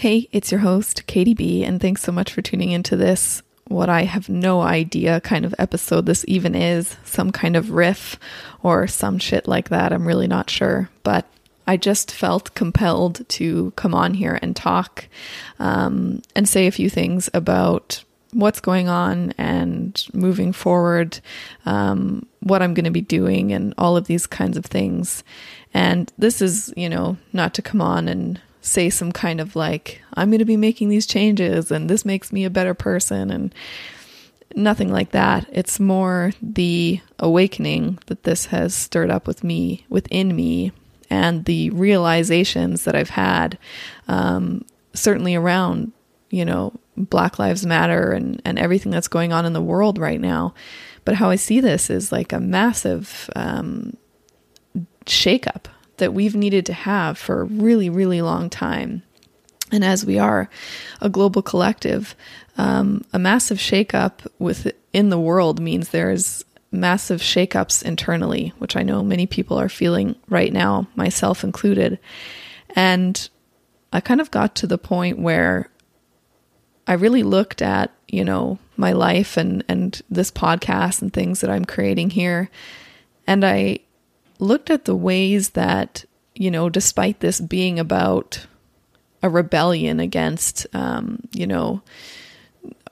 Hey, it's your host, Katie B, and thanks so much for tuning into this. What I have no idea kind of episode this even is some kind of riff or some shit like that. I'm really not sure. But I just felt compelled to come on here and talk um, and say a few things about what's going on and moving forward, um, what I'm going to be doing, and all of these kinds of things. And this is, you know, not to come on and say some kind of like, I'm going to be making these changes and this makes me a better person and nothing like that. It's more the awakening that this has stirred up with me, within me, and the realizations that I've had, um, certainly around, you know, Black Lives Matter and, and everything that's going on in the world right now. But how I see this is like a massive um, shakeup that we've needed to have for a really, really long time. And as we are a global collective, um, a massive shakeup within the world means there's massive shakeups internally, which I know many people are feeling right now, myself included. And I kind of got to the point where I really looked at, you know, my life and and this podcast and things that I'm creating here and I looked at the ways that, you know, despite this being about a rebellion against, um, you know,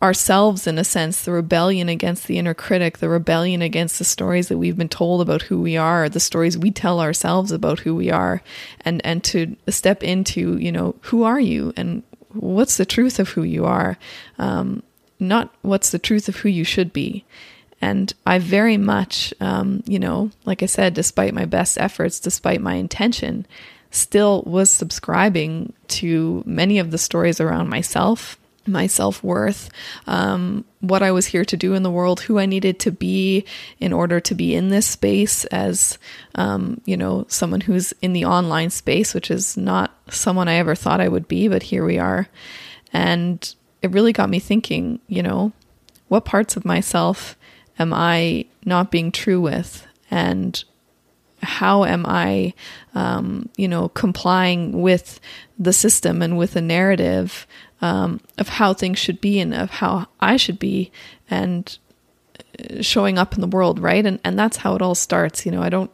ourselves in a sense, the rebellion against the inner critic, the rebellion against the stories that we've been told about who we are, the stories we tell ourselves about who we are, and and to step into, you know, who are you and what's the truth of who you are, um, not what's the truth of who you should be. And I very much, um, you know, like I said, despite my best efforts, despite my intention, still was subscribing to many of the stories around myself, my self worth, um, what I was here to do in the world, who I needed to be in order to be in this space as, um, you know, someone who's in the online space, which is not someone I ever thought I would be, but here we are. And it really got me thinking, you know, what parts of myself am I not being true with? And how am I, um, you know, complying with the system and with the narrative um, of how things should be and of how I should be and uh, showing up in the world, right? And and that's how it all starts. You know, I don't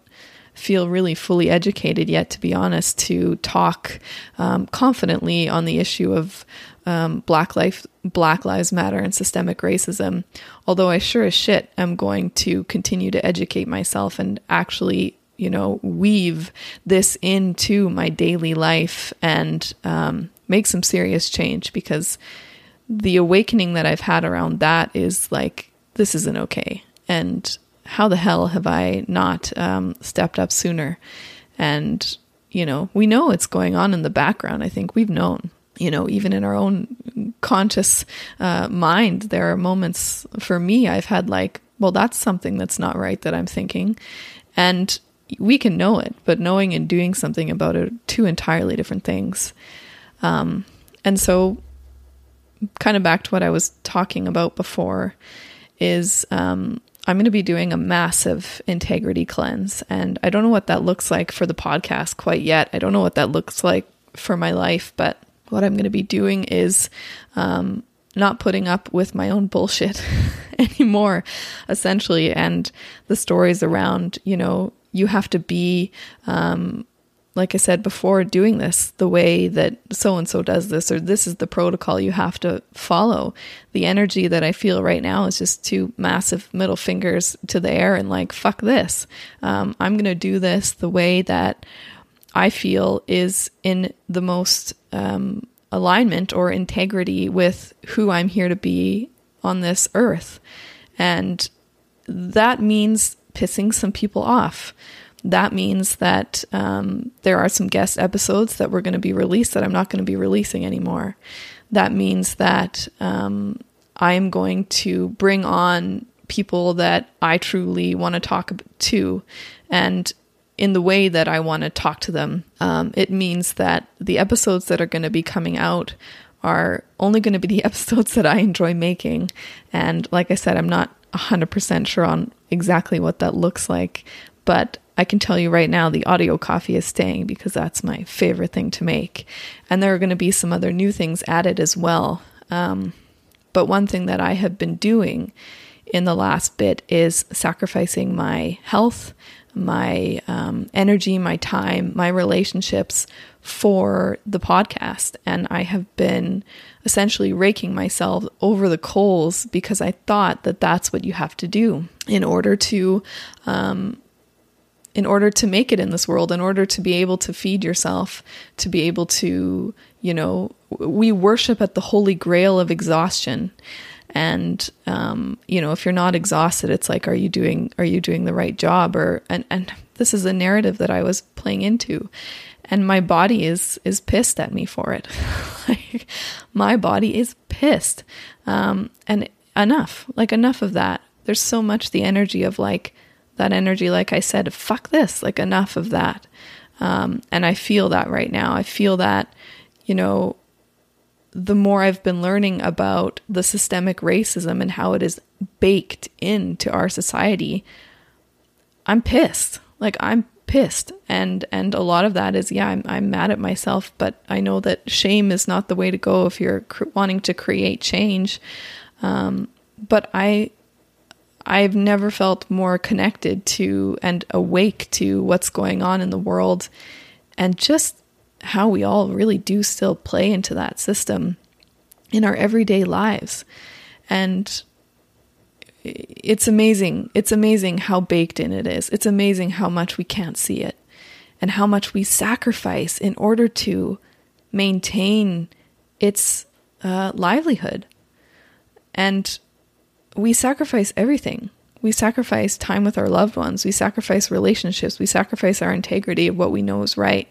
feel really fully educated yet, to be honest, to talk um, confidently on the issue of um, Black life, Black Lives Matter, and systemic racism. Although I sure as shit am going to continue to educate myself and actually, you know, weave this into my daily life and um, make some serious change because the awakening that I've had around that is like this isn't okay, and how the hell have I not um, stepped up sooner? And you know, we know it's going on in the background. I think we've known you know, even in our own conscious uh, mind, there are moments for me I've had like, well, that's something that's not right that I'm thinking. And we can know it, but knowing and doing something about it are two entirely different things. Um, and so, kind of back to what I was talking about before, is um, I'm going to be doing a massive integrity cleanse. And I don't know what that looks like for the podcast quite yet. I don't know what that looks like for my life, but what I'm going to be doing is um, not putting up with my own bullshit anymore, essentially. And the stories around, you know, you have to be, um, like I said before, doing this the way that so and so does this, or this is the protocol you have to follow. The energy that I feel right now is just two massive middle fingers to the air and like, fuck this. Um, I'm going to do this the way that I feel is in the most um, alignment or integrity with who I'm here to be on this earth. And that means pissing some people off. That means that um, there are some guest episodes that were going to be released that I'm not going to be releasing anymore. That means that um, I am going to bring on people that I truly want to talk to. And in the way that I want to talk to them. Um, it means that the episodes that are going to be coming out are only going to be the episodes that I enjoy making. And like I said, I'm not 100% sure on exactly what that looks like, but I can tell you right now the audio coffee is staying because that's my favorite thing to make. And there are going to be some other new things added as well. Um, but one thing that I have been doing in the last bit is sacrificing my health, my um, energy, my time, my relationships for the podcast. And I have been essentially raking myself over the coals because I thought that that's what you have to do in order to. Um, in order to make it in this world, in order to be able to feed yourself, to be able to, you know, we worship at the holy grail of exhaustion. And um, you know if you're not exhausted it's like are you doing are you doing the right job? Or and and this is a narrative that I was playing into. And my body is is pissed at me for it. Like my body is pissed. Um, and enough like enough of that. There's so much the energy of like that energy like I said fuck this like enough of that um, and I feel that right now I feel that you know the more I've been learning about the systemic racism and how it is baked into our society, I'm pissed. Like I'm pissed, and and a lot of that is yeah, I'm I'm mad at myself, but I know that shame is not the way to go if you're cr- wanting to create change. Um, but I I've never felt more connected to and awake to what's going on in the world, and just how we all really do still play into that system in our everyday lives. And it's amazing. It's amazing how baked in it is. It's amazing how much we can't see it and how much we sacrifice in order to maintain its uh, livelihood. And we sacrifice everything. We sacrifice time with our loved ones. We sacrifice relationships. We sacrifice our integrity of what we know is right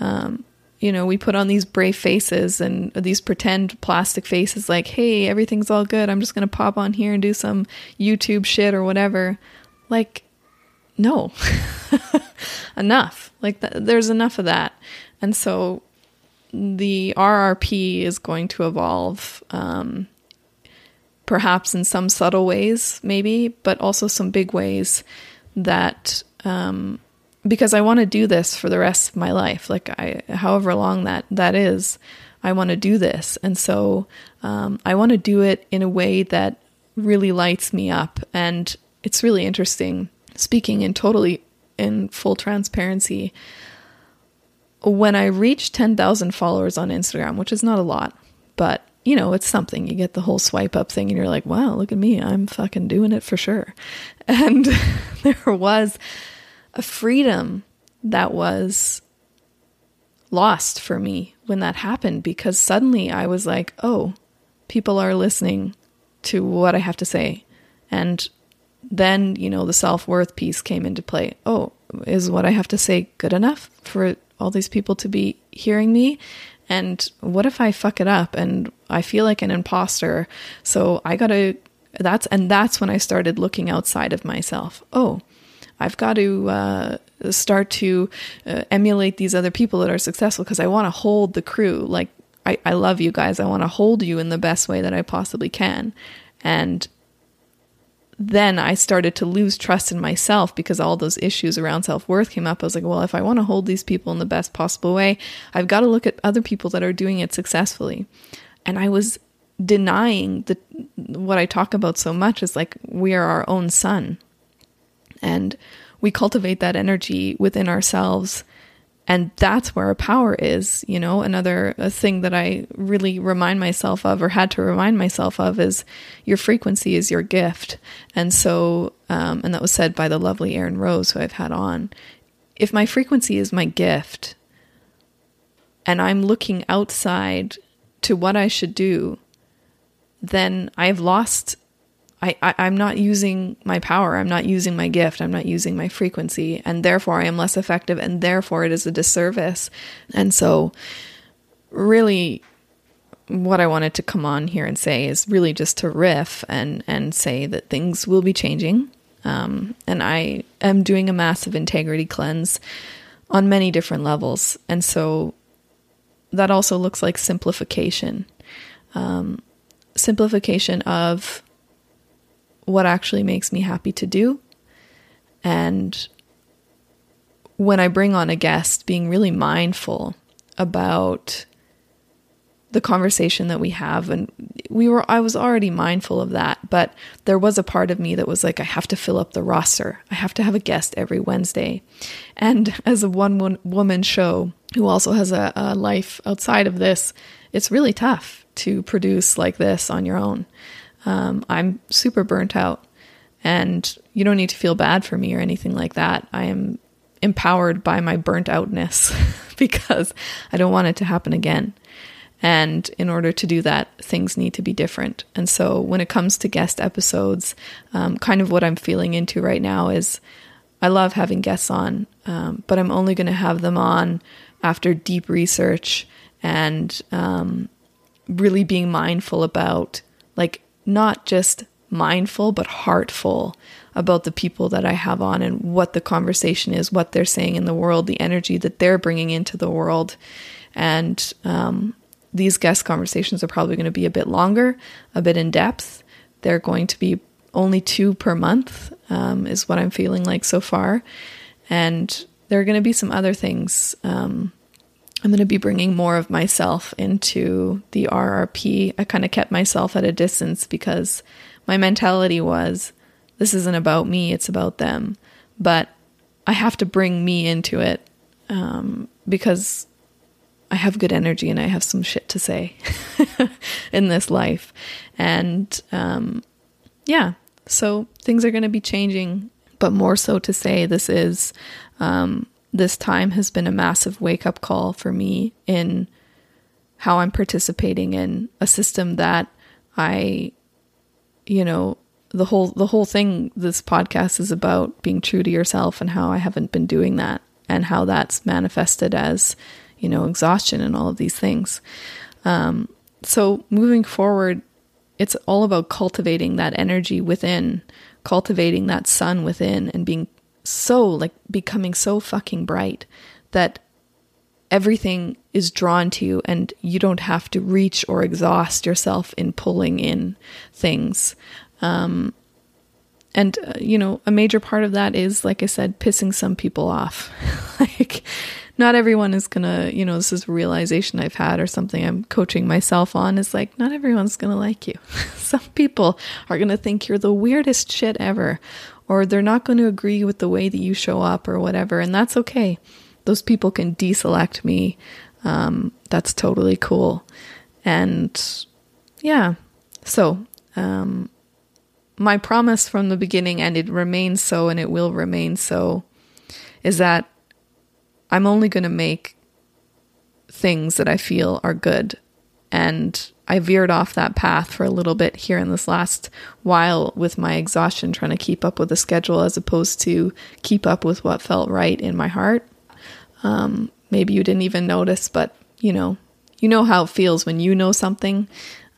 um, you know, we put on these brave faces and these pretend plastic faces like, hey, everything's all good. I'm just going to pop on here and do some YouTube shit or whatever. Like, no, enough. Like, th- there's enough of that. And so the RRP is going to evolve, um, perhaps in some subtle ways, maybe, but also some big ways that um, because I want to do this for the rest of my life. Like I, however long that that is, I want to do this, and so um, I want to do it in a way that really lights me up. And it's really interesting. Speaking in totally in full transparency, when I reached ten thousand followers on Instagram, which is not a lot, but you know, it's something. You get the whole swipe up thing, and you're like, wow, look at me. I'm fucking doing it for sure. And there was a freedom that was lost for me when that happened because suddenly I was like, oh, people are listening to what I have to say. And then, you know, the self worth piece came into play. Oh, is what I have to say good enough for all these people to be hearing me? And what if I fuck it up and I feel like an imposter? So I gotta, that's, and that's when I started looking outside of myself. Oh, I've got to uh, start to uh, emulate these other people that are successful because I want to hold the crew. Like, I, I love you guys. I want to hold you in the best way that I possibly can. And then I started to lose trust in myself because all those issues around self worth came up. I was like, well, if I want to hold these people in the best possible way, I've got to look at other people that are doing it successfully. And I was denying the what I talk about so much is like we are our own sun. And we cultivate that energy within ourselves. And that's where our power is. You know, another thing that I really remind myself of, or had to remind myself of, is your frequency is your gift. And so, um, and that was said by the lovely Erin Rose, who I've had on. If my frequency is my gift, and I'm looking outside to what I should do, then I've lost I, I am not using my power. I'm not using my gift. I'm not using my frequency. And therefore i am less effective and therefore it is a disservice. And so really what i wanted to come on here and say is really just to riff and and say that things will be changing. Um, and i am doing a massive integrity cleanse on many different levels. And so that also looks like simplification. Um, simplification of what actually makes me happy to do. And when I bring on a guest, being really mindful about the conversation that we have. And we were I was already mindful of that but there was a part of me that was like I have to fill up the roster. I have to have a guest every Wednesday. And as a one woman show who also has a, a life outside of this it's really tough to produce like this on your own um, I'm super burnt out and you don't need to feel bad for me or anything like that I am empowered by my burnt outness because I don't want it to happen again and in order to do that, things need to be different. And so when it comes to guest episodes, um, kind of what I'm feeling into right now is I love having guests on, um, but I'm only going to have them on after deep research and um, really being mindful about, like, not just mindful, but heartful about the people that I have on and what the conversation is, what they're saying in the world, the energy that they're bringing into the world. And um, these guest conversations are probably going to be a bit longer, a bit in depth. They're going to be only two per month, um, is what I'm feeling like so far. And there are going to be some other things. Um, I'm going to be bringing more of myself into the RRP. I kind of kept myself at a distance because my mentality was this isn't about me, it's about them. But I have to bring me into it um, because I have good energy and I have some shit to say in this life. And um, yeah, so things are going to be changing, but more so to say, this is um, this time has been a massive wake up call for me in how I'm participating in a system that I, you know, the whole the whole thing this podcast is about being true to yourself and how I haven't been doing that and how that's manifested as you know, exhaustion and all of these things. Um, so moving forward, it's all about cultivating that energy within, cultivating that sun within, and being so like becoming so fucking bright that everything is drawn to you and you don't have to reach or exhaust yourself in pulling in things. Um, and, uh, you know, a major part of that is, like I said, pissing some people off. like, not everyone is gonna, you know, this is a realization I've had or something I'm coaching myself on is like, not everyone's gonna like you. Some people are gonna think you're the weirdest shit ever, or they're not gonna agree with the way that you show up or whatever, and that's okay. Those people can deselect me. Um, that's totally cool. And yeah, so um, my promise from the beginning, and it remains so, and it will remain so, is that I'm only going to make things that I feel are good. And I veered off that path for a little bit here in this last while with my exhaustion, trying to keep up with the schedule as opposed to keep up with what felt right in my heart. Um, maybe you didn't even notice, but you know, you know how it feels when you know something.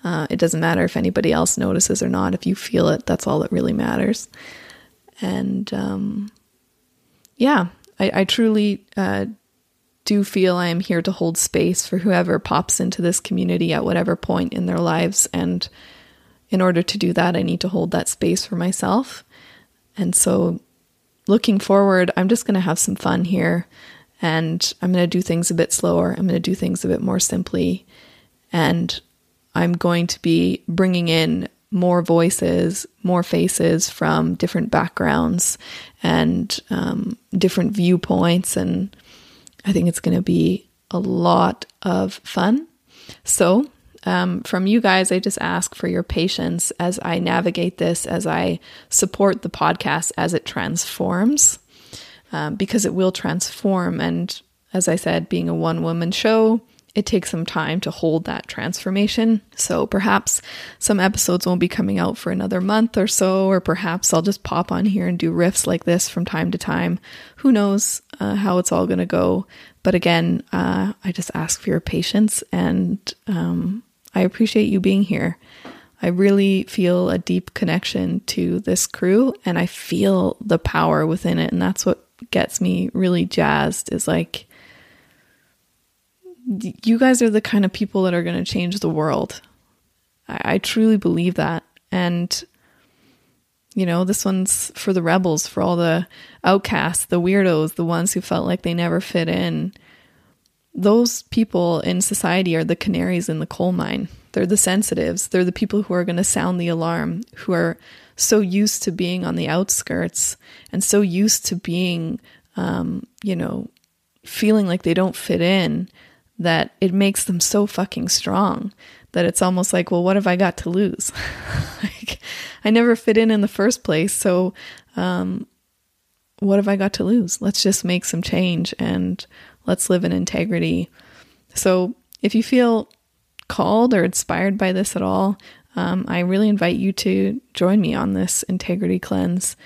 Uh, it doesn't matter if anybody else notices or not. If you feel it, that's all that really matters. And um, yeah, I, I truly uh, do feel I am here to hold space for whoever pops into this community at whatever point in their lives. And in order to do that, I need to hold that space for myself. And so, looking forward, I'm just going to have some fun here. And I'm going to do things a bit slower. I'm going to do things a bit more simply. And I'm going to be bringing in more voices, more faces from different backgrounds and um, different viewpoints. And I think it's going to be a lot of fun. So, um, from you guys, I just ask for your patience as I navigate this, as I support the podcast as it transforms, um, because it will transform. And as I said, being a one woman show, it takes some time to hold that transformation. So perhaps some episodes won't be coming out for another month or so, or perhaps I'll just pop on here and do riffs like this from time to time. Who knows uh, how it's all going to go. But again, uh, I just ask for your patience and um, I appreciate you being here. I really feel a deep connection to this crew and I feel the power within it. And that's what gets me really jazzed is like, you guys are the kind of people that are going to change the world. I, I truly believe that. And You know, this one's for the rebels, for all the outcasts, the weirdos, the ones who felt like they never fit in. Those people in society are the canaries in the coal mine. They're the sensitives. They're the people who are going to sound the alarm, who are so used to being on the outskirts and so used to being, um, you know, feeling like they don't fit in that it makes them so fucking strong that it's almost like, well, what have I got to lose? like, I never fit in in the first place. So, um, what have I got to lose? Let's just make some change and let's live in integrity. So, if you feel called or inspired by this at all, um, I really invite you to join me on this integrity cleanse.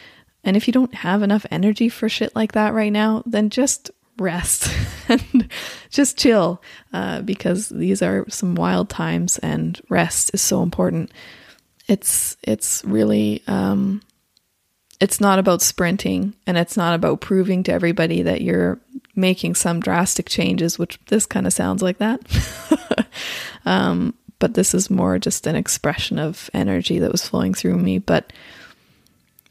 And if you don't have enough energy for shit like that right now, then just rest and just chill uh, because these are some wild times and rest is so important. It's it's really um, it's not about sprinting and it's not about proving to everybody that you're making some drastic changes, which this kind of sounds like that. um, but this is more just an expression of energy that was flowing through me. But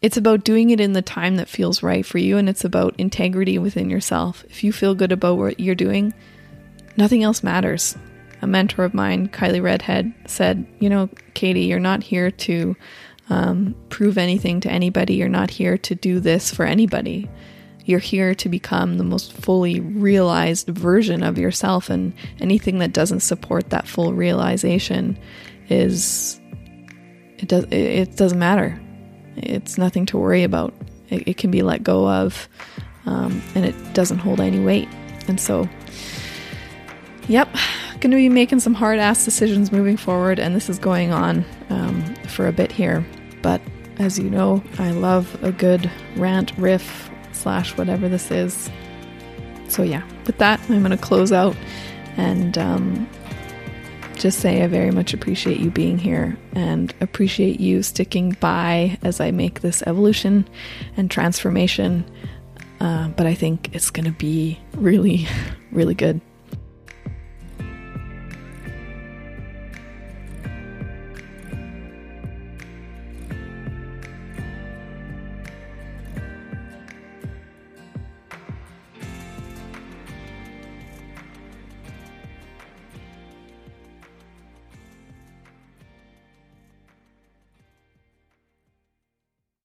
it's about doing it in the time that feels right for you, and it's about integrity within yourself. If you feel good about what you're doing, nothing else matters. A mentor of mine, Kylie Redhead, said, You know, Katie, you're not here to um, prove anything to anybody. You're not here to do this for anybody. You're here to become the most fully realized version of yourself, and anything that doesn't support that full realization is it does it doesn't matter. It's nothing to worry about. It, it can be let go of, um, and it doesn't hold any weight. And so, yep, going to be making some hard ass decisions moving forward, and this is going on um, for a bit here. But as you know, I love a good rant riff slash whatever this is. So yeah, with that, I'm going to close out and um, just say I very much appreciate you being here and appreciate you sticking by as I make this evolution and transformation. Uh, but I think it's going to be really, really good.